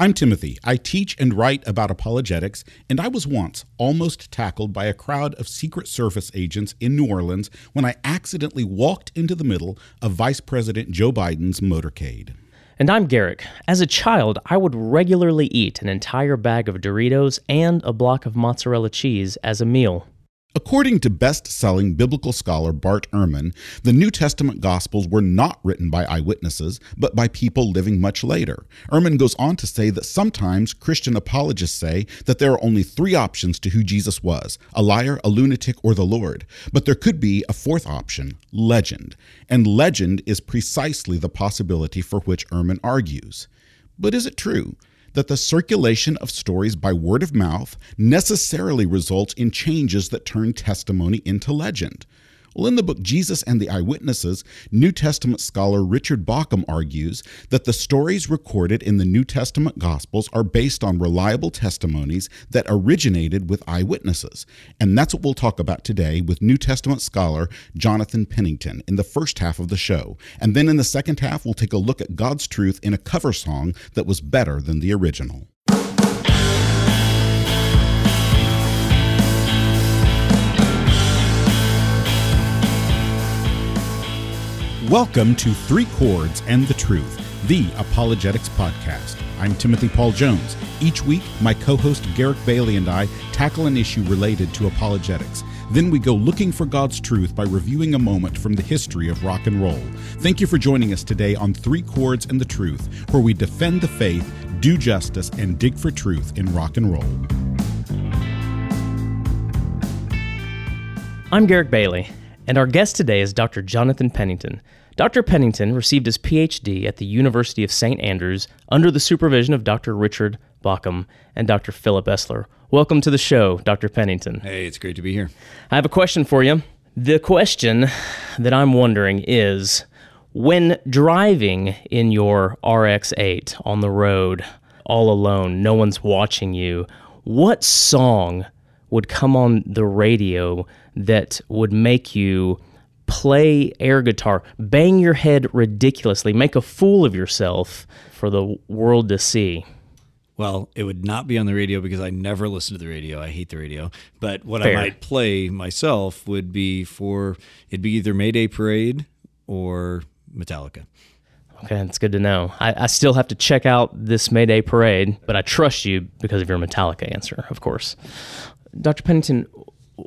I'm Timothy. I teach and write about apologetics, and I was once almost tackled by a crowd of Secret Service agents in New Orleans when I accidentally walked into the middle of Vice President Joe Biden's motorcade. And I'm Garrick. As a child, I would regularly eat an entire bag of Doritos and a block of mozzarella cheese as a meal. According to best selling biblical scholar Bart Ehrman, the New Testament Gospels were not written by eyewitnesses, but by people living much later. Ehrman goes on to say that sometimes Christian apologists say that there are only three options to who Jesus was a liar, a lunatic, or the Lord. But there could be a fourth option legend. And legend is precisely the possibility for which Ehrman argues. But is it true? That the circulation of stories by word of mouth necessarily results in changes that turn testimony into legend. Well, in the book Jesus and the Eyewitnesses, New Testament scholar Richard Bauckham argues that the stories recorded in the New Testament Gospels are based on reliable testimonies that originated with eyewitnesses. And that's what we'll talk about today with New Testament scholar Jonathan Pennington in the first half of the show. And then in the second half, we'll take a look at God's truth in a cover song that was better than the original. Welcome to Three Chords and the Truth, the Apologetics Podcast. I'm Timothy Paul Jones. Each week, my co host Garrick Bailey and I tackle an issue related to apologetics. Then we go looking for God's truth by reviewing a moment from the history of rock and roll. Thank you for joining us today on Three Chords and the Truth, where we defend the faith, do justice, and dig for truth in rock and roll. I'm Garrick Bailey, and our guest today is Dr. Jonathan Pennington. Dr. Pennington received his PhD at the University of St. Andrews under the supervision of Dr. Richard Bauckham and Dr. Philip Esler. Welcome to the show, Dr. Pennington. Hey, it's great to be here. I have a question for you. The question that I'm wondering is when driving in your RX 8 on the road, all alone, no one's watching you, what song would come on the radio that would make you play air guitar, bang your head ridiculously, make a fool of yourself for the world to see? Well, it would not be on the radio because I never listen to the radio. I hate the radio. But what Fair. I might play myself would be for it'd be either Mayday Parade or Metallica. Okay, that's good to know. I, I, still have to check out this Mayday Parade, but I trust you because of your Metallica answer, of course. Dr. Pennington,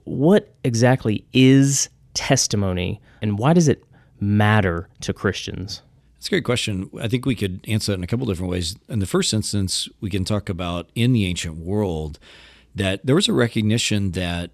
what exactly is testimony and why does it matter to Christians? That's a great question. I think we could answer that in a couple different ways. In the first instance, we can talk about in the ancient world that there was a recognition that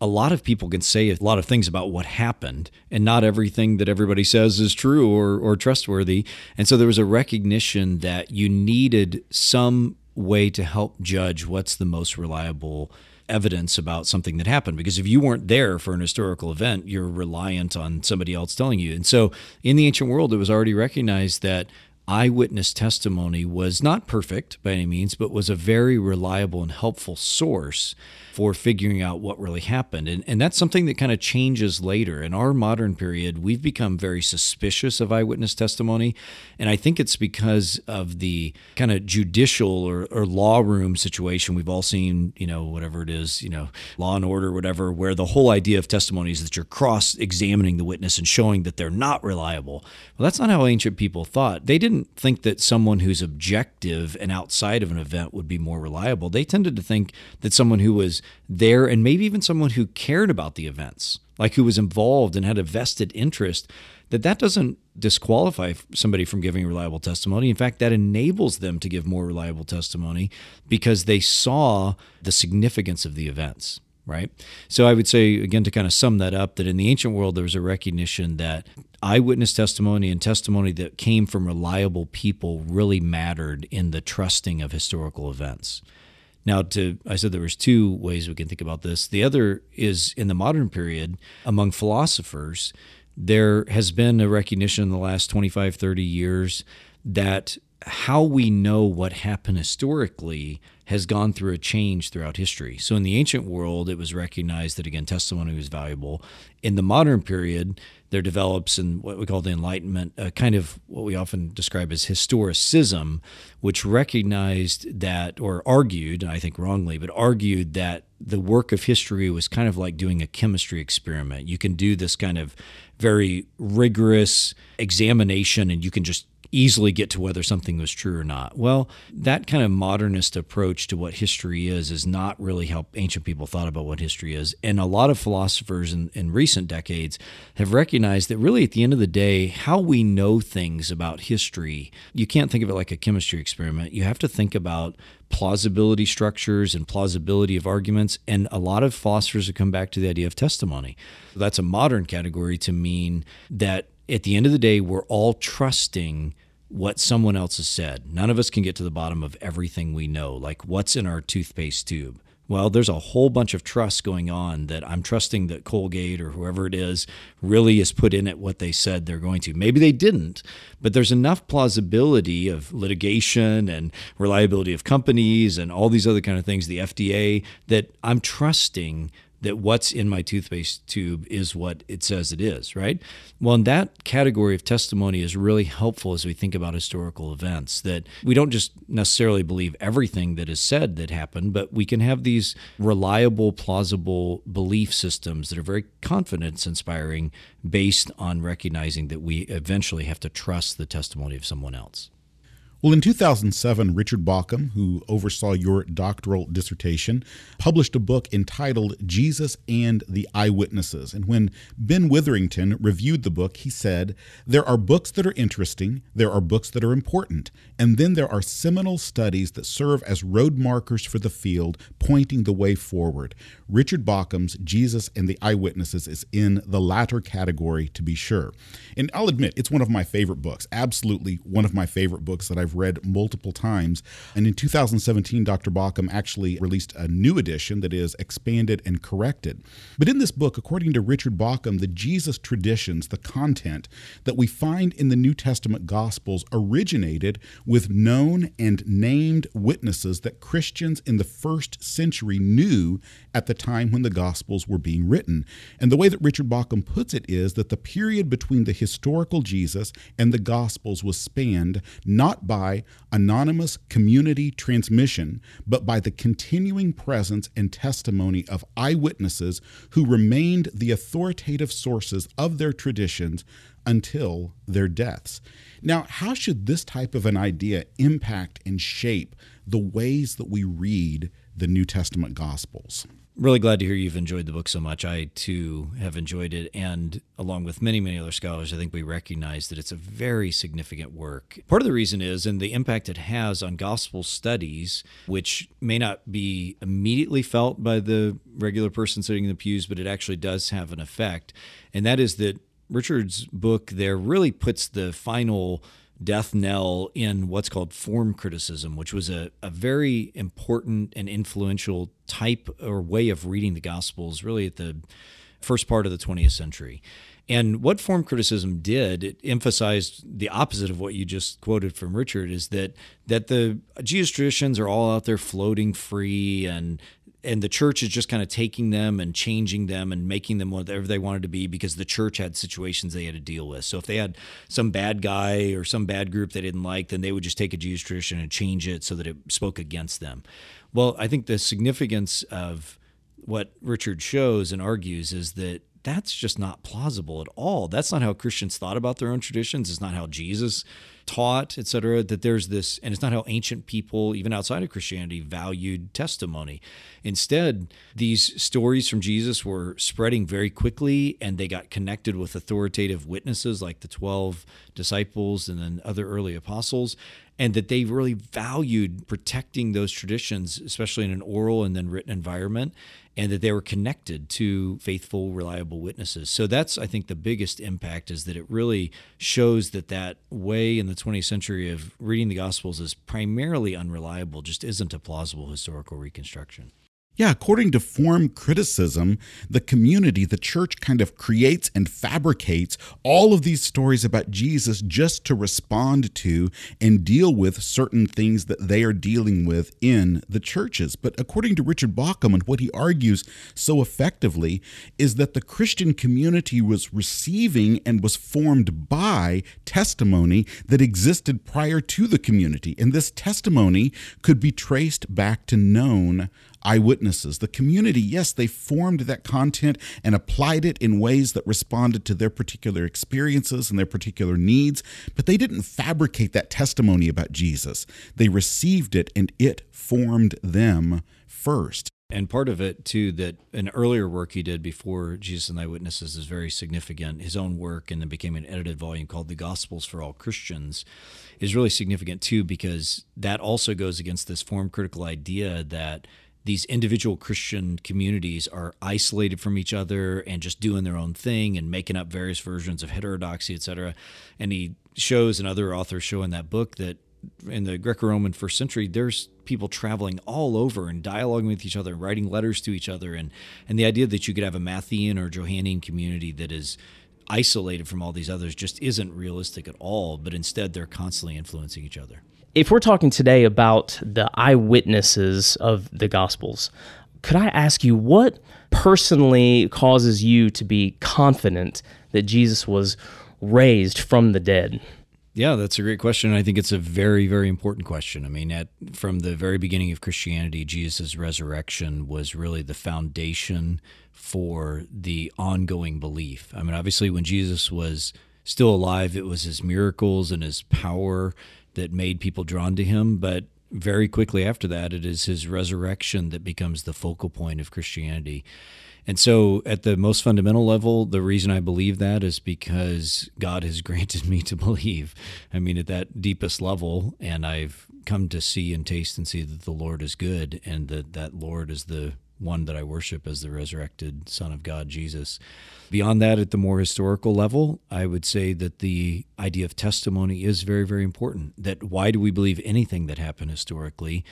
a lot of people can say a lot of things about what happened, and not everything that everybody says is true or, or trustworthy. And so there was a recognition that you needed some way to help judge what's the most reliable evidence about something that happened because if you weren't there for an historical event, you're reliant on somebody else telling you. And so in the ancient world, it was already recognized that eyewitness testimony was not perfect by any means, but was a very reliable and helpful source for figuring out what really happened. And, and that's something that kind of changes later. In our modern period, we've become very suspicious of eyewitness testimony. And I think it's because of the kind of judicial or, or law room situation we've all seen, you know, whatever it is, you know, law and order, whatever, where the whole idea of testimony is that you're cross examining the witness and showing that they're not reliable. Well, that's not how ancient people thought. They didn't think that someone who's objective and outside of an event would be more reliable. They tended to think that someone who was there and maybe even someone who cared about the events, like who was involved and had a vested interest, that that doesn't disqualify somebody from giving reliable testimony. In fact, that enables them to give more reliable testimony because they saw the significance of the events right? So I would say, again, to kind of sum that up, that in the ancient world, there was a recognition that eyewitness testimony and testimony that came from reliable people really mattered in the trusting of historical events. Now, to I said there was two ways we can think about this. The other is in the modern period among philosophers, there has been a recognition in the last 25, 30 years that how we know what happened historically has gone through a change throughout history. So in the ancient world, it was recognized that again testimony was valuable. In the modern period, there develops in what we call the Enlightenment a kind of what we often describe as historicism, which recognized that or argued, I think wrongly, but argued that the work of history was kind of like doing a chemistry experiment. You can do this kind of very rigorous examination and you can just easily get to whether something was true or not. Well, that kind of modernist approach to what history is is not really how ancient people thought about what history is. And a lot of philosophers in, in recent decades have recognized that really at the end of the day, how we know things about history, you can't think of it like a chemistry experiment. You have to think about plausibility structures and plausibility of arguments. And a lot of philosophers have come back to the idea of testimony. That's a modern category to mean that at the end of the day, we're all trusting what someone else has said. None of us can get to the bottom of everything we know, like what's in our toothpaste tube. Well, there's a whole bunch of trust going on that I'm trusting that Colgate or whoever it is really has put in it what they said they're going to. Maybe they didn't, but there's enough plausibility of litigation and reliability of companies and all these other kind of things, the FDA, that I'm trusting that what's in my toothpaste tube is what it says it is, right? Well, in that category of testimony is really helpful as we think about historical events, that we don't just necessarily believe everything that is said that happened, but we can have these reliable, plausible belief systems that are very confidence inspiring based on recognizing that we eventually have to trust the testimony of someone else. Well, in 2007, Richard Bauckham, who oversaw your doctoral dissertation, published a book entitled Jesus and the Eyewitnesses. And when Ben Witherington reviewed the book, he said, There are books that are interesting, there are books that are important, and then there are seminal studies that serve as road markers for the field, pointing the way forward. Richard Bauckham's Jesus and the Eyewitnesses is in the latter category, to be sure. And I'll admit, it's one of my favorite books, absolutely one of my favorite books that I've I've read multiple times. And in 2017, Dr. Bauckham actually released a new edition that is expanded and corrected. But in this book, according to Richard Bauckham, the Jesus traditions, the content that we find in the New Testament Gospels originated with known and named witnesses that Christians in the first century knew at the time when the Gospels were being written. And the way that Richard Bauckham puts it is that the period between the historical Jesus and the Gospels was spanned not by by anonymous community transmission, but by the continuing presence and testimony of eyewitnesses who remained the authoritative sources of their traditions until their deaths. Now, how should this type of an idea impact and shape the ways that we read the New Testament Gospels? Really glad to hear you've enjoyed the book so much. I too have enjoyed it. And along with many, many other scholars, I think we recognize that it's a very significant work. Part of the reason is, and the impact it has on gospel studies, which may not be immediately felt by the regular person sitting in the pews, but it actually does have an effect. And that is that Richard's book there really puts the final death knell in what's called form criticism, which was a, a very important and influential type or way of reading the Gospels, really at the first part of the 20th century. And what form criticism did, it emphasized the opposite of what you just quoted from Richard, is that that the Jesus traditions are all out there floating free and and the church is just kind of taking them and changing them and making them whatever they wanted to be because the church had situations they had to deal with. So if they had some bad guy or some bad group they didn't like, then they would just take a Jewish tradition and change it so that it spoke against them. Well, I think the significance of what Richard shows and argues is that that's just not plausible at all. That's not how Christians thought about their own traditions. It's not how Jesus taught, etc. That there's this, and it's not how ancient people, even outside of Christianity, valued testimony. Instead, these stories from Jesus were spreading very quickly, and they got connected with authoritative witnesses like the 12 disciples and then other early apostles and that they really valued protecting those traditions, especially in an oral and then written environment, and that they were connected to faithful, reliable witnesses. So that's, I think, the biggest impact is that it really shows that that way in the 20th century of reading the Gospels is primarily unreliable, just isn't a plausible historical reconstruction. Yeah, according to form criticism, the community, the church kind of creates and fabricates all of these stories about Jesus just to respond to and deal with certain things that they are dealing with in the churches. But according to Richard Bauckham, and what he argues so effectively is that the Christian community was receiving and was formed by testimony that existed prior to the community. And this testimony could be traced back to known eyewitnesses. The community, yes, they formed that content and applied it in ways that responded to their particular experiences and their particular needs, but they didn't fabricate that testimony about Jesus. They received it and it formed them first. And part of it, too, that an earlier work he did before Jesus and the Eyewitnesses is very significant. His own work, and then became an edited volume called The Gospels for All Christians, is really significant, too, because that also goes against this form critical idea that these individual Christian communities are isolated from each other and just doing their own thing and making up various versions of heterodoxy, et cetera. And he shows, and other authors show in that book, that in the Greco-Roman first century, there's people traveling all over and dialoguing with each other, and writing letters to each other, and and the idea that you could have a Matthean or Johannine community that is isolated from all these others just isn't realistic at all. But instead, they're constantly influencing each other if we're talking today about the eyewitnesses of the Gospels, could I ask you what personally causes you to be confident that Jesus was raised from the dead? Yeah, that's a great question. I think it's a very, very important question. I mean, at, from the very beginning of Christianity, Jesus' resurrection was really the foundation for the ongoing belief. I mean, obviously, when Jesus was still alive, it was his miracles and his power that made people drawn to him. But very quickly after that, it is his resurrection that becomes the focal point of Christianity. And so, at the most fundamental level, the reason I believe that is because God has granted me to believe. I mean, at that deepest level, and I've come to see and taste and see that the Lord is good, and that that Lord is the one that I worship as the resurrected Son of God, Jesus. Beyond that, at the more historical level, I would say that the idea of testimony is very, very important. That why do we believe anything that happened historically?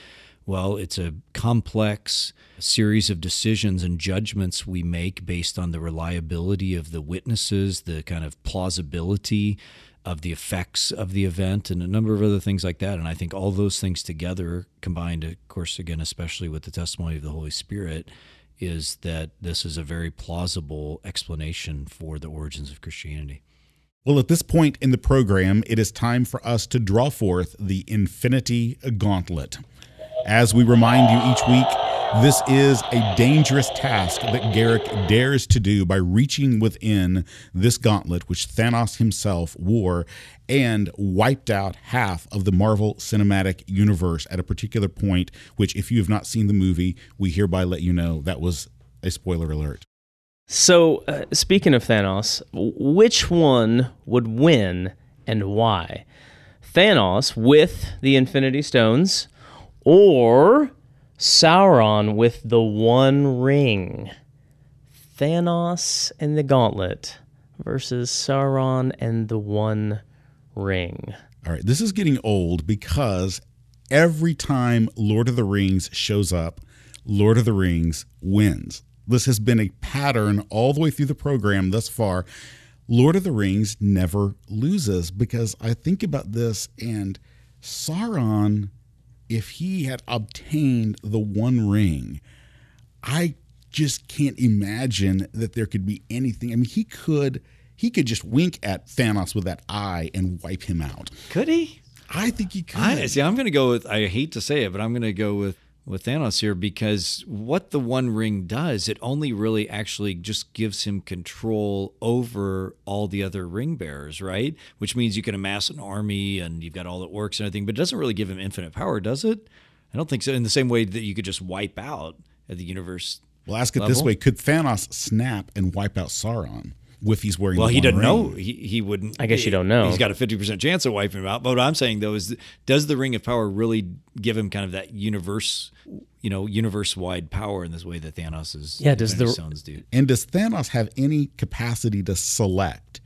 Well, it's a complex series of decisions and judgments we make based on the reliability of the witnesses, the kind of plausibility of the effects of the event and a number of other things like that. And I think all those things together, combined, of course, again, especially with the testimony of the Holy Spirit, is that this is a very plausible explanation for the origins of Christianity. Well, at this point in the program, it is time for us to draw forth the Infinity Gauntlet. As we remind you each week, this is a dangerous task that Garrick dares to do by reaching within this gauntlet which Thanos himself wore and wiped out half of the Marvel Cinematic Universe at a particular point, which, if you have not seen the movie, we hereby let you know that was a spoiler alert. So, uh, speaking of Thanos, which one would win and why? Thanos with the Infinity Stones or Sauron with the One Ring. Thanos and the Gauntlet versus Sauron and the One Ring. All right, this is getting old because every time Lord of the Rings shows up, Lord of the Rings wins. This has been a pattern all the way through the program thus far. Lord of the Rings never loses because I think about this and Sauron if he had obtained the one ring, I just can't imagine that there could be anything. I mean, he could he could just wink at Thanos with that eye and wipe him out. Could he? I think he could. I, see, I'm going to go with. I hate to say it, but I'm going to go with with Thanos here because what the One Ring does, it only really actually just gives him control over all the other ring bearers, right? Which means you can amass an army and you've got all that works and everything, but it doesn't really give him infinite power, does it? I don't think so. In the same way that you could just wipe out the universe. Well, ask it level. this way: Could Thanos snap and wipe out Sauron? If he's wearing. Well, he doesn't ring. know. He, he wouldn't. I guess you don't know. He's got a fifty percent chance of wiping him out. But what I'm saying though is, does the Ring of Power really give him kind of that universe, you know, universe wide power in this way that Thanos is? Yeah. Does the stones do? And does Thanos have any capacity to select?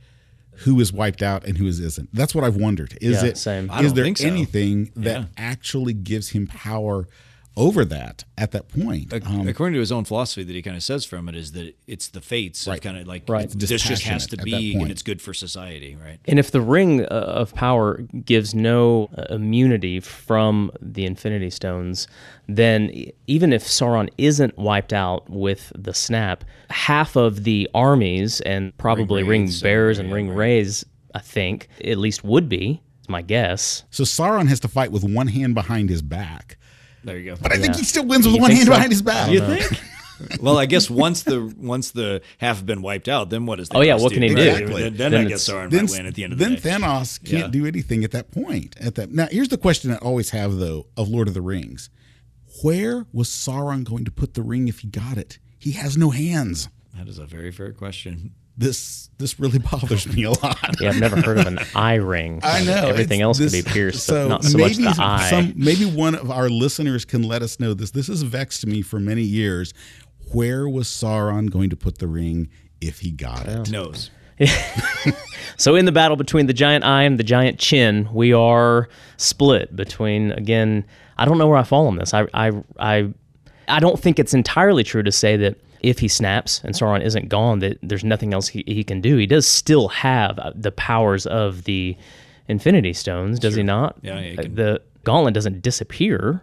Who is wiped out and who is isn't? That's what I've wondered. Is yeah, it same? Is there so. anything that yeah. actually gives him power over that at that point. Um, According to his own philosophy, that he kind of says from it is that it's the fates, Right. kind of like Right. this just has to be, and it's good for society, right? And if the ring uh, of power gives no uh, immunity from the Infinity Stones, then even if Sauron isn't wiped out with the snap, half of the armies and probably ring, Wraiths and- bears and yeah, ring right. rays, I think, at least would be, is my guess. so Sauron has to fight with one hand behind his back. There you go. But I think Yeah. he still wins with You one hand so? behind his back. You uh-huh. think? well, I guess once the once the half have been wiped out, then what is? does? Oh, yeah, what can he do? Exactly. Then, then Then I guess it's- Sauron then, might win at the end of then the day. Then Thanos can't Yeah. do anything at that point. At that now, here's the question I always have though of Lord of the Rings: Where was Sauron going to put the ring if he got it? He has no hands. That is a very fair question. This this really bothers me a lot. Yeah, I've never heard of an eye ring. I know Everything it's- else this- could be pierced, so but not so much maybe the eye. Some, maybe one of our listeners can let us know this. This has vexed me for many years. Where was Sauron going to put the ring if he got it? Oh. Knows. So in the battle between the giant eye and the giant chin, we are split between again. I don't know where I fall on this. I I I I don't think it's entirely true to say that if he snaps and Sauron isn't gone, that there's nothing else he, he can do. He does still have uh, the powers of the Infinity Stones, does he not? Yeah, he Uh, can- The gauntlet doesn't disappear,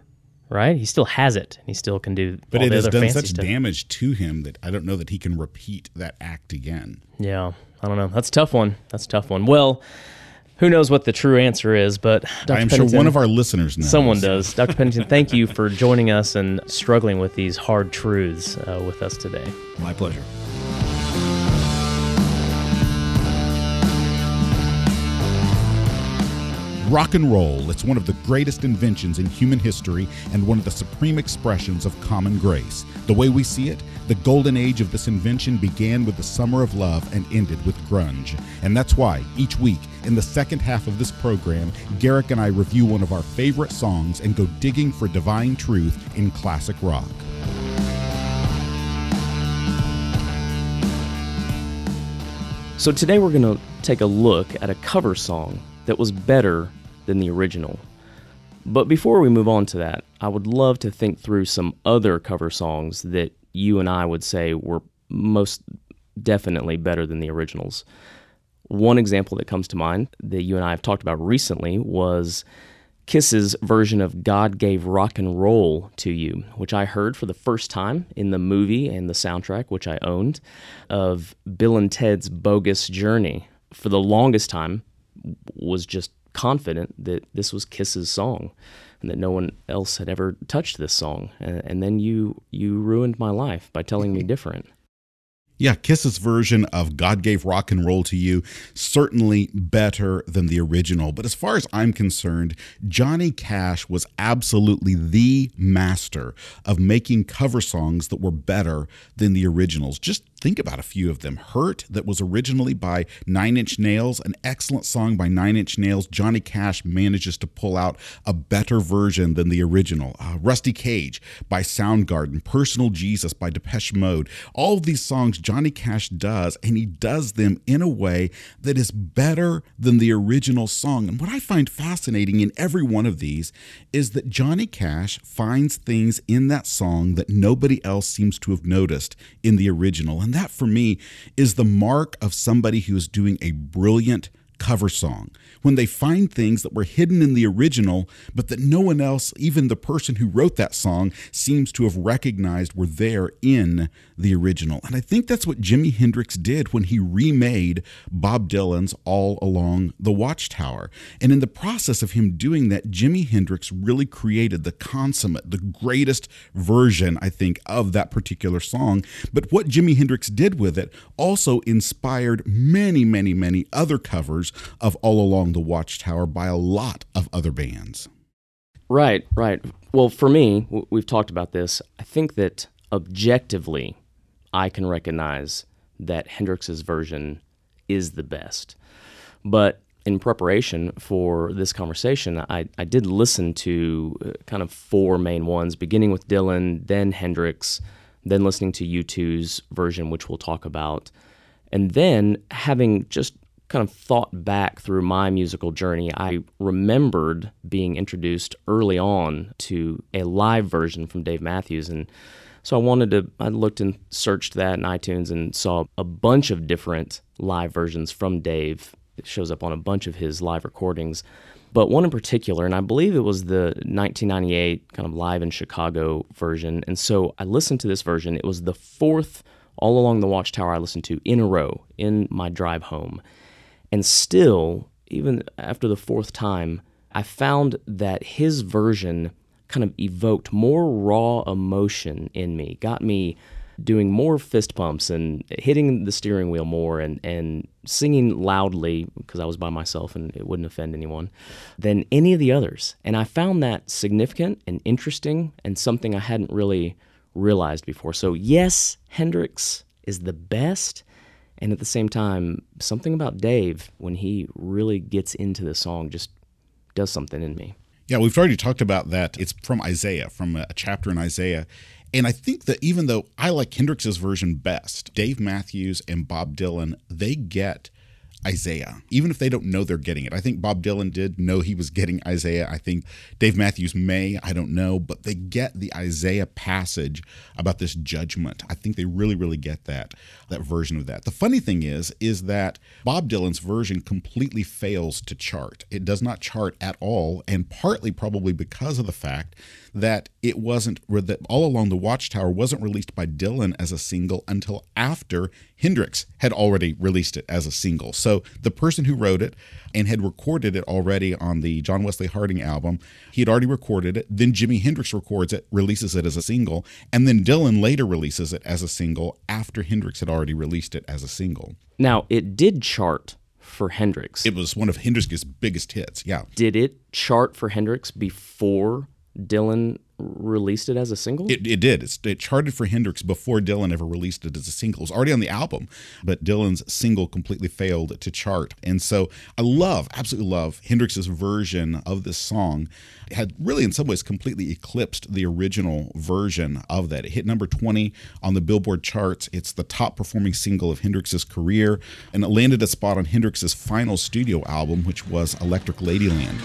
right? He still has it. He still can do. But all it the has other done such stuff. damage to him that I don't know that he can repeat that act again. Yeah, I don't know. That's a tough one. That's a tough one. Well, who knows what the true answer is, but Dr. I am sure one of our listeners knows. someone does. Dr. Pennington, thank you for joining us and struggling with these hard truths uh, with us today. My pleasure. Rock and roll, it's one of the greatest inventions in human history and one of the supreme expressions of common grace. The way we see it, the golden age of this invention began with the summer of love and ended with grunge. And that's why, each week, in the second half of this program, Garrick and I review one of our favorite songs and go digging for divine truth in classic rock. So today we're going to take a look at a cover song that was better than the original. But before we move on to that, I would love to think through some other cover songs that you and I would say were most definitely better than the originals. One example that comes to mind that you and I have talked about recently was Kiss's version of God Gave Rock and Roll to You, which I heard for the first time in the movie and the soundtrack, which I owned, of Bill and Ted's Bogus Journey. For the longest time, was just confident that this was Kiss's song and that no one else had ever touched this song. And, and then you you ruined my life by telling me different. Yeah, Kiss's version of God Gave Rock and Roll to You, certainly better than the original. But as far as I'm concerned, Johnny Cash was absolutely the master of making cover songs that were better than the originals. Just think about a few of them. Hurt, that was originally by Nine Inch Nails, an excellent song by Nine Inch Nails. Johnny Cash manages to pull out a better version than the original. Uh, Rusty Cage by Soundgarden, Personal Jesus by Depeche Mode. All of these songs Johnny Cash does, and he does them in a way that is better than the original song. And what I find fascinating in every one of these is that Johnny Cash finds things in that song that nobody else seems to have noticed in the original. And that for me is the mark of somebody who is doing a brilliant cover song when they find things that were hidden in the original, but that no one else, even the person who wrote that song, seems to have recognized were there in the original. And I think that's what Jimi Hendrix did when he remade Bob Dylan's All Along the Watchtower. And in the process of him doing that, Jimi Hendrix really created the consummate, the greatest version, I think, of that particular song. But what Jimi Hendrix did with it also inspired many, many, many other covers of All Along the Watchtower by a lot of other bands. Right, right. Well, for me, we've talked about this. I think that objectively, I can recognize that Hendrix's version is the best. But in preparation for this conversation, I, I did listen to uh, kind of four main ones, beginning with Dylan, then Hendrix, then listening to U2's version, which we'll talk about, and then having just kind of thought back through my musical journey, I remembered being introduced early on to a live version from Dave Matthews. And so I wanted to, I looked and searched that in iTunes and saw a bunch of different live versions from Dave. It shows up on a bunch of his live recordings. But one in particular, and I believe it was the 1998 kind of live in Chicago version. And so I listened to this version. It was the fourth all along the Watchtower I listened to in a row in my drive home. And still, even after the fourth time, I found that his version kind of evoked more raw emotion in me, got me doing more fist pumps and hitting the steering wheel more and, and singing loudly because I was by myself and it wouldn't offend anyone than any of the others. And I found that significant and interesting and something I hadn't really realized before. So, yes, Hendrix is the best, and at the same time, something about Dave, when he really gets into the song, just does something in me. Yeah, we've already talked about that. It's from Isaiah, from a chapter in Isaiah. And I think that even though I like Hendrix's version best, Dave Matthews and Bob Dylan, they get Isaiah, even if they don't know they're getting it. I think Bob Dylan did know he was getting Isaiah. I think Dave Matthews may, I don't know, but they get the Isaiah passage about this judgment. I think they really, really get that, that version of that. The funny thing is, is that Bob Dylan's version completely fails to chart. It does not chart at all, and partly probably because of the fact that it wasn't that all along the Watchtower wasn't released by Dylan as a single until after Hendrix had already released it as a single. So the person who wrote it and had recorded it already on the John Wesley Harding album, he had already recorded it. Then Jimi Hendrix records it, releases it as a single, and then Dylan later releases it as a single after Hendrix had already released it as a single. Now, it did chart for Hendrix. It was one of Hendrix's biggest hits. Yeah. Did it chart for Hendrix before Dylan released it as a single? It, it did. It charted for Hendrix before Dylan ever released it as a single. It was already on the album, but Dylan's single completely failed to chart. And so I love, absolutely love Hendrix's version of this song. It had really, in some ways, completely eclipsed the original version of that. It hit number 20 on the Billboard charts. It's the top performing single of Hendrix's career, and it landed a spot on Hendrix's final studio album, which was Electric Ladyland.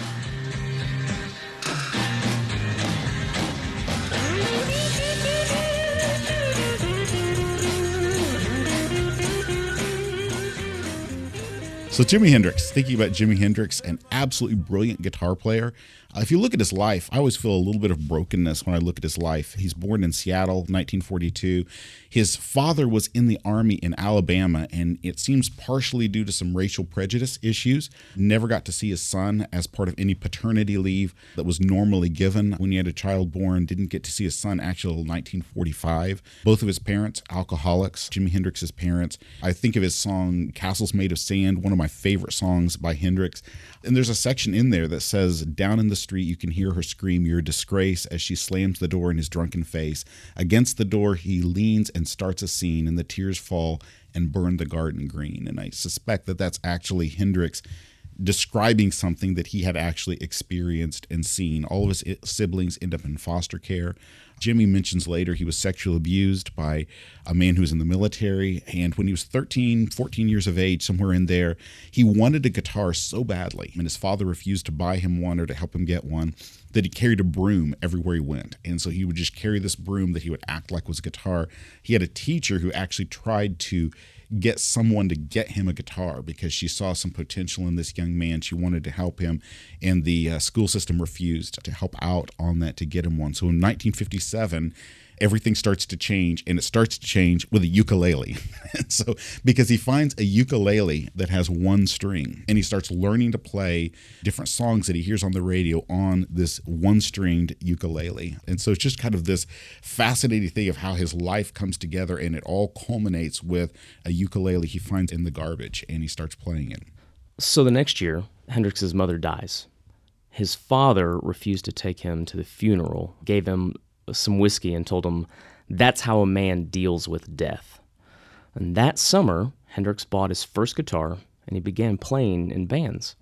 So Jimi Hendrix, thinking about Jimi Hendrix, an absolutely brilliant guitar player. If you look at his life, I always feel a little bit of brokenness when I look at his life. He's born in Seattle, 1942. His father was in the army in Alabama, and it seems partially due to some racial prejudice issues. Never got to see his son as part of any paternity leave that was normally given when he had a child born. Didn't get to see his son actually until 1945. Both of his parents, alcoholics. Jimi Hendrix's parents. I think of his song "Castles Made of Sand," one of my favorite songs by Hendrix. And there's a section in there that says, "Down in the street, you can hear her scream, Your disgrace, as she slams the door in his drunken face. Against the door, he leans and starts a scene, and the tears fall and burn the garden green. And I suspect that that's actually Hendrix describing something that he had actually experienced and seen. All of his siblings end up in foster care. Jimi mentions later he was sexually abused by a man who was in the military. And when he was 13, 14 years of age, somewhere in there, he wanted a guitar so badly. And his father refused to buy him one or to help him get one that he carried a broom everywhere he went. And so he would just carry this broom that he would act like was a guitar. He had a teacher who actually tried to get someone to get him a guitar because she saw some potential in this young man. She wanted to help him, and the uh, school system refused to help out on that to get him one. So in 1957, everything starts to change and it starts to change with a ukulele. so because he finds a ukulele that has one string and he starts learning to play different songs that he hears on the radio on this one stringed ukulele. And so it's just kind of this fascinating thing of how his life comes together and it all culminates with a ukulele he finds in the garbage and he starts playing it. So the next year, Hendrix's mother dies. His father refused to take him to the funeral, gave him some whiskey and told him that's how a man deals with death. And that summer, Hendrix bought his first guitar and he began playing in bands.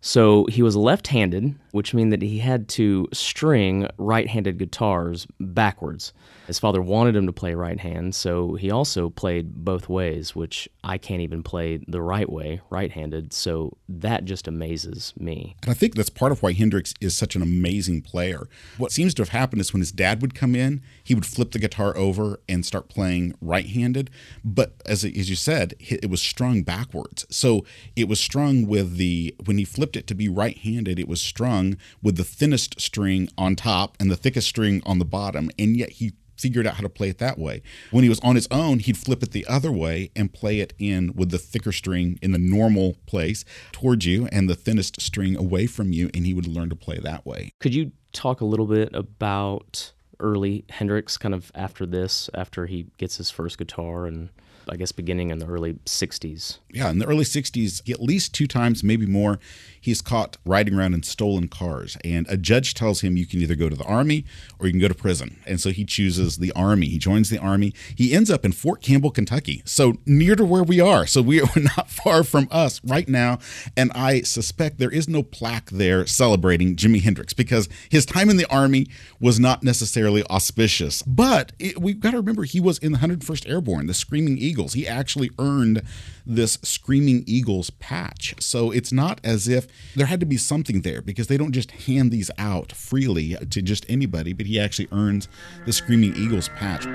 So he was left handed, which meant that he had to string right handed guitars backwards. His father wanted him to play right hand, so he also played both ways, which I can't even play the right way, right handed. So that just amazes me. And I think that's part of why Hendrix is such an amazing player. What seems to have happened is when his dad would come in, he would flip the guitar over and start playing right handed. But as, as you said, it was strung backwards. So it was strung with the, when he flipped it to be right handed, it was strung with the thinnest string on top and the thickest string on the bottom. And yet he figured out how to play it that way. When he was on his own, he'd flip it the other way and play it in with the thicker string in the normal place towards you and the thinnest string away from you, and he would learn to play that way. Could you talk a little bit about early Hendrix, kind of after this, after he gets his first guitar and I guess beginning in the early 60s. Yeah, in the early 60s, at least two times, maybe more, he's caught riding around in stolen cars. And a judge tells him you can either go to the army or you can go to prison. And so he chooses the army. He joins the army. He ends up in Fort Campbell, Kentucky, so near to where we are. So we are not far from us right now. And I suspect there is no plaque there celebrating Jimi Hendrix because his time in the army was not necessarily auspicious. But it, we've got to remember he was in the 101st Airborne, the Screaming Eagle Eagles. He actually earned this Screaming Eagles patch. So it's not as if there had to be something there because they don't just hand these out freely to just anybody, but he actually earns the Screaming Eagles patch.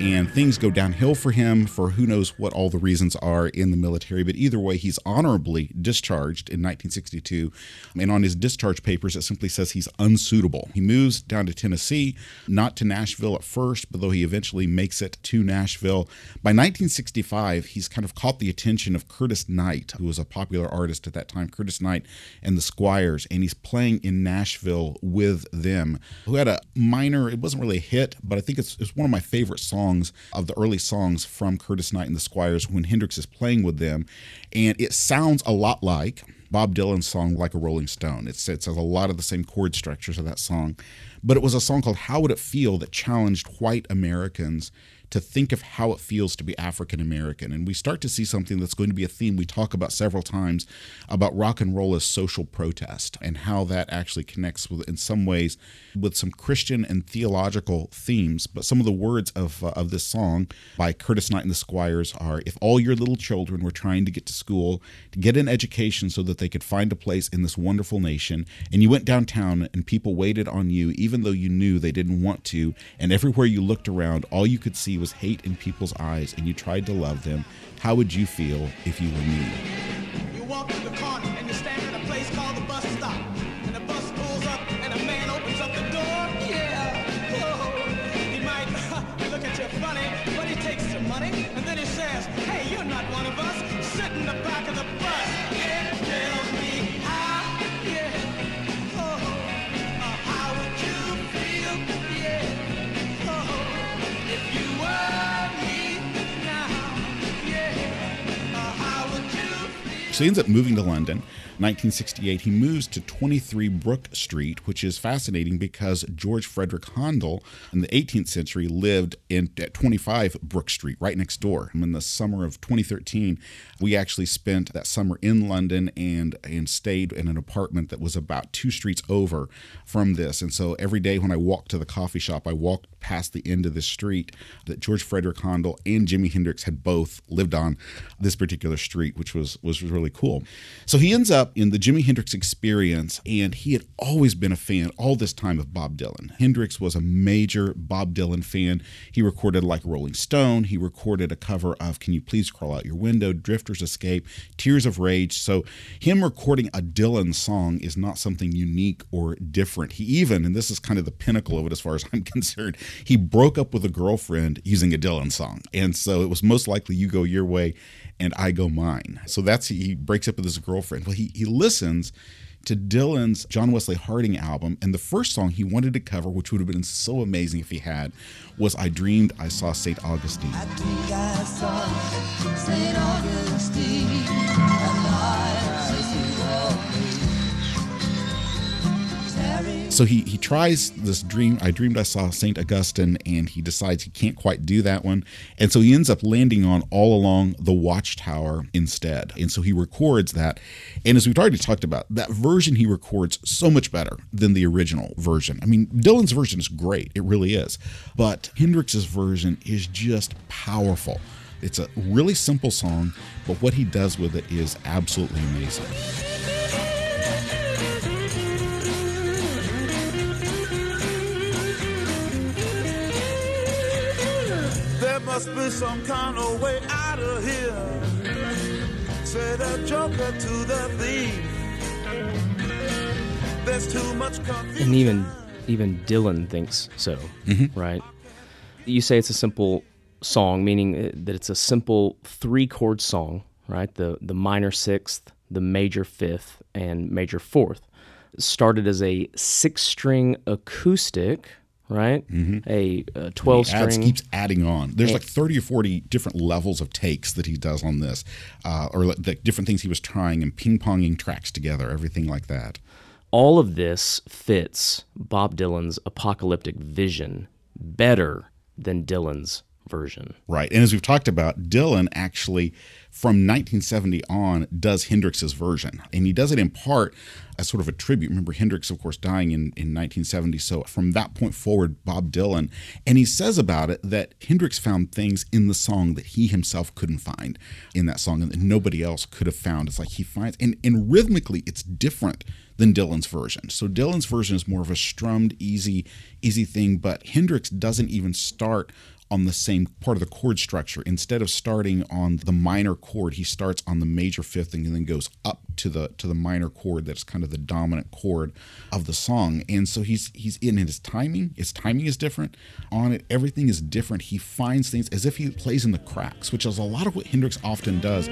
And things go downhill for him for who knows what all the reasons are in the military. But either way, he's honorably discharged in 1962. And on his discharge papers, it simply says he's unsuitable. He moves down to Tennessee, not to Nashville at first, but though he eventually makes it to Nashville. By 1965, he's kind of caught the attention of Curtis Knight, who was a popular artist at that time, Curtis Knight and the Squires, and he's playing in Nashville with them, who had a minor, it wasn't really a hit, but I think it's, it's one of my favorite songs songs of the early songs from Curtis Knight and the Squires when Hendrix is playing with them. And it sounds a lot like Bob Dylan's song Like a Rolling Stone. It's, it has a lot of the same chord structures of that song. But it was a song called How Would It Feel that challenged white Americans to think of how it feels to be African American. And we start to see something that's going to be a theme we talk about several times about rock and roll as social protest and how that actually connects with, in some ways, with some Christian and theological themes. But some of the words of, uh, of this song by Curtis Knight and the Squires are If all your little children were trying to get to school, to get an education so that they could find a place in this wonderful nation, and you went downtown and people waited on you, even though you knew they didn't want to, and everywhere you looked around, all you could see was hate in people's eyes and you tried to love them, how would you feel if you were me? So he ends up moving to London. 1968, he moves to 23 Brook Street, which is fascinating because George Frederick Handel in the 18th century lived in at 25 Brook Street, right next door. And In the summer of 2013, we actually spent that summer in London and and stayed in an apartment that was about two streets over from this. And so every day when I walked to the coffee shop, I walked past the end of the street that George Frederick Handel and Jimi Hendrix had both lived on this particular street, which was was really cool. So he ends up up in the Jimi Hendrix experience, and he had always been a fan all this time of Bob Dylan. Hendrix was a major Bob Dylan fan. He recorded like Rolling Stone. He recorded a cover of Can You Please Crawl Out Your Window, Drifter's Escape, Tears of Rage. So, him recording a Dylan song is not something unique or different. He even, and this is kind of the pinnacle of it as far as I'm concerned, he broke up with a girlfriend using a Dylan song. And so it was most likely You Go Your Way and I Go Mine. So that's he breaks up with his girlfriend. Well, he he listens to Dylan's John Wesley Harding album, and the first song he wanted to cover, which would have been so amazing if he had, was I Dreamed I Saw St. Augustine. I so he he tries this dream. I dreamed I saw Saint Augustine, and he decides he can't quite do that one, and so he ends up landing on all along the Watchtower instead. And so he records that, and as we've already talked about, that version he records so much better than the original version. I mean, Dylan's version is great, it really is, but Hendrix's version is just powerful. It's a really simple song, but what he does with it is absolutely amazing. Must be some kind of way out of here. Say the joker to the thief. There's too much confusion. And even even Dylan thinks so, right? You say it's a simple song, meaning uh, that it's a simple three chord song, right? The the minor sixth, the major fifth, and major fourth. Started as a six string acoustic, right? A, a twelve He adds, string. keeps adding on. There's like 30 or 40 different levels of takes that he does on this, uh, or like the different things he was trying and ping ponging tracks together, everything like that. all of this fits Bob Dylan's apocalyptic vision better than Dylan's version. Right. And as we've talked about, Dylan actually, from 1970 on, does Hendrix's version. And he does it in part as sort of a tribute. Remember, Hendrix, of course, dying in, in 1970. So from that point forward, Bob Dylan, and he says about it that Hendrix found things in the song that he himself couldn't find in that song and that nobody else could have found. It's like he finds, and, and rhythmically, it's different than Dylan's version. So Dylan's version is more of a strummed, easy, easy thing, but Hendrix doesn't even start on the same part of the chord structure. Instead of starting on the minor chord, he starts on the major fifth and then goes up to the to the minor chord that's kind of the dominant chord of the song. And so he's he's in his timing. His timing is different on it. Everything is different. He finds things as if he plays in the cracks, which is a lot of what Hendrix often does.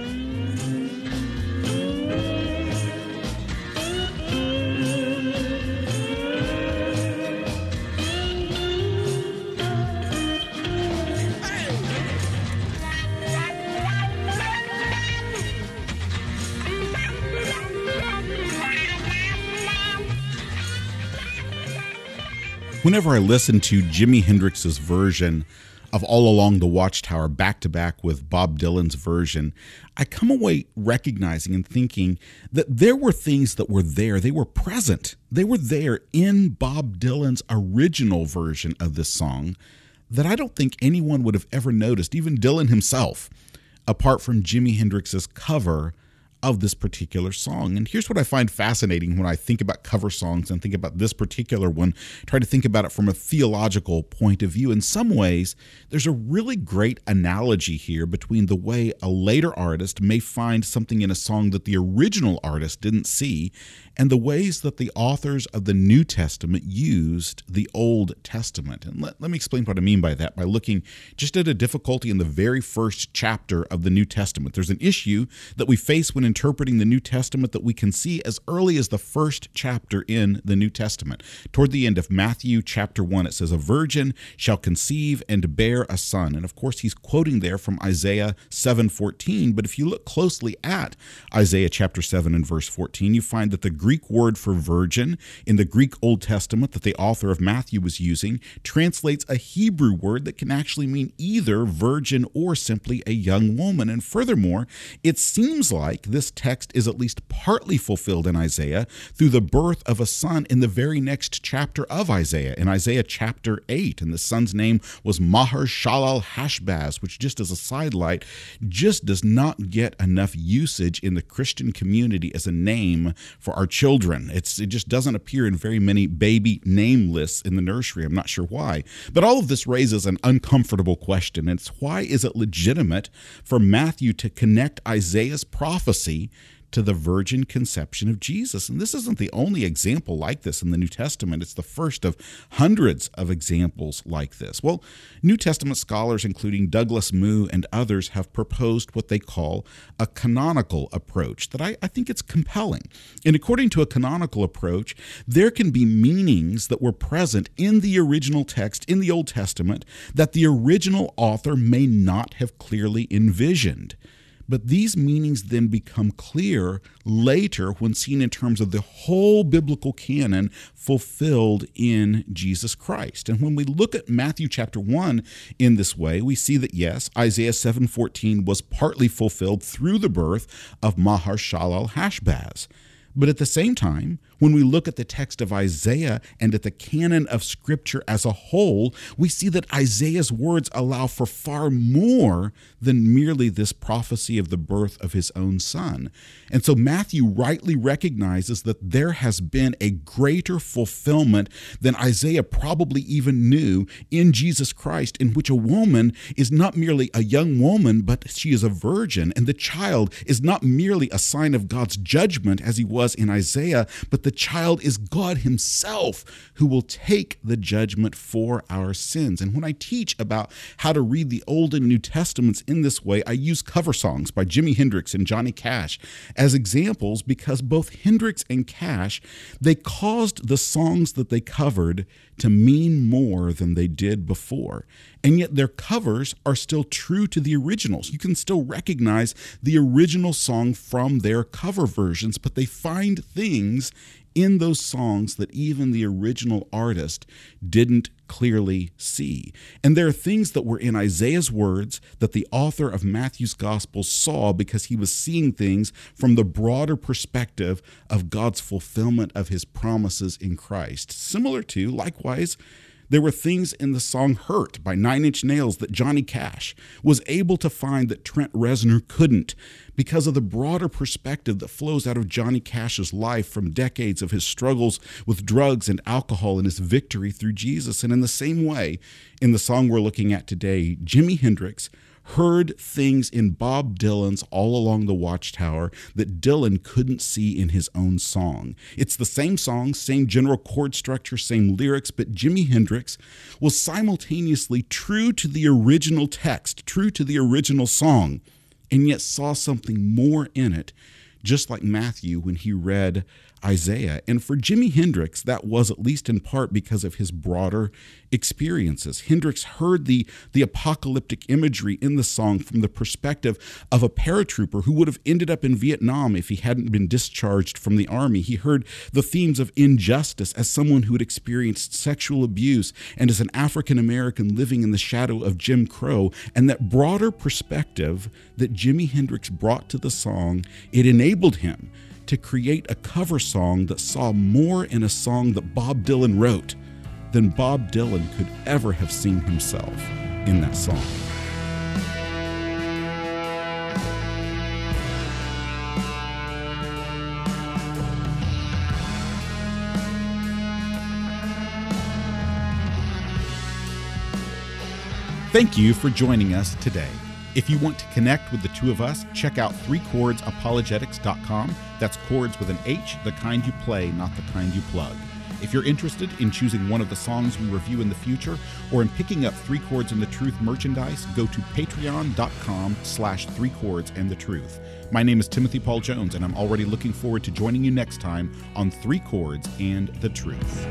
Whenever I listen to Jimi Hendrix's version of All Along the Watchtower back to back with Bob Dylan's version, I come away recognizing and thinking that there were things that were there. They were present. They were there in Bob Dylan's original version of this song that I don't think anyone would have ever noticed, even Dylan himself, apart from Jimi Hendrix's cover of this particular song. And here's what I find fascinating when I think about cover songs and think about this particular one, try to think about it from a theological point of view. In some ways, there's a really great analogy here between the way a later artist may find something in a song that the original artist didn't see and the ways that the authors of the New Testament used the Old Testament. And let, let me explain what I mean by that by looking just at a difficulty in the very first chapter of the New Testament. There's an issue that we face when interpreting the New Testament that we can see as early as the first chapter in the New Testament. Toward the end of Matthew chapter 1, it says, A virgin shall conceive and bear a son. And of course, he's quoting there from Isaiah 7:14. But if you look closely at Isaiah chapter 7 and verse 14, you find that the Greek word for virgin in the Greek Old Testament that the author of Matthew was using translates a Hebrew word that can actually mean either virgin or simply a young woman. And furthermore, it seems like this text is at least partly fulfilled in Isaiah through the birth of a son in the very next chapter of Isaiah, in Isaiah chapter 8. And the son's name was Maher Shalal Hashbaz, which, just as a sidelight, just does not get enough usage in the Christian community as a name for our children. It's, it just doesn't appear in very many baby name lists in the nursery. I'm not sure why. But all of this raises an uncomfortable question. It's why is it legitimate for Matthew to connect Isaiah's prophecy to the virgin conception of Jesus. And this isn't the only example like this in the New Testament. It's the first of hundreds of examples like this. Well, New Testament scholars, including Douglas Moo and others, have proposed what they call a canonical approach that I, I think it's compelling. And according to a canonical approach, there can be meanings that were present in the original text in the Old Testament that the original author may not have clearly envisioned But these meanings then become clear later when seen in terms of the whole biblical canon fulfilled in Jesus Christ. And when we look at Matthew chapter 1 in this way, we see that yes, Isaiah 7:14 was partly fulfilled through the birth of Maher-shalal Hashbaz. But at the same time, when we look at the text of Isaiah and at the canon of Scripture as a whole, we see that Isaiah's words allow for far more than merely this prophecy of the birth of his own son. And so Matthew rightly recognizes that there has been a greater fulfillment than Isaiah probably even knew in Jesus Christ, in which a woman is not merely a young woman, but she is a virgin, and the child is not merely a sign of God's judgment as he was in Isaiah, but the child is God Himself who will take the judgment for our sins. And when I teach about how to read the Old and New Testaments in this way, I use cover songs by Jimi Hendrix and Johnny Cash as examples because both Hendrix and Cash, they caused the songs that they covered to mean more than they did before. And yet their covers are still true to the originals. You can still recognize the original song from their cover versions, but they find things in those songs that even the original artist didn't clearly see. And there are things that were in Isaiah's words that the author of Matthew's gospel saw because he was seeing things from the broader perspective of God's fulfillment of his promises in Christ. Similar to, likewise, there were things in the song Hurt by Nine Inch Nails that Johnny Cash was able to find that Trent Reznor couldn't because of the broader perspective that flows out of Johnny Cash's life from decades of his struggles with drugs and alcohol and his victory through Jesus. And in the same way, in the song we're looking at today, Jimi Hendrix heard things in Bob Dylan's All Along the Watchtower that Dylan couldn't see in his own song. It's the same song, same general chord structure, same lyrics, but Jimi Hendrix was simultaneously true to the original text, true to the original song, and yet saw something more in it, just like Matthew when he read Isaiah. And for Jimi Hendrix, that was at least in part because of his broader experiences. Hendrix heard the, the apocalyptic imagery in the song from the perspective of a paratrooper who would have ended up in Vietnam if he hadn't been discharged from the army. He heard the themes of injustice as someone who had experienced sexual abuse and as an African American living in the shadow of Jim Crow. And that broader perspective that Jimi Hendrix brought to the song, it enabled him to create a cover song that saw more in a song that Bob Dylan wrote than Bob Dylan could ever have seen himself in that song. Thank you for joining us today. If you want to connect with the two of us, check out threechordsapologetics.com. That's chords with an H, the kind you play, not the kind you plug. If you're interested in choosing one of the songs we review in the future or in picking up Three Chords and the Truth merchandise, go to patreon.com slash three chords and the truth. My name is Timothy Paul Jones, and I'm already looking forward to joining you next time on Three Chords and the Truth.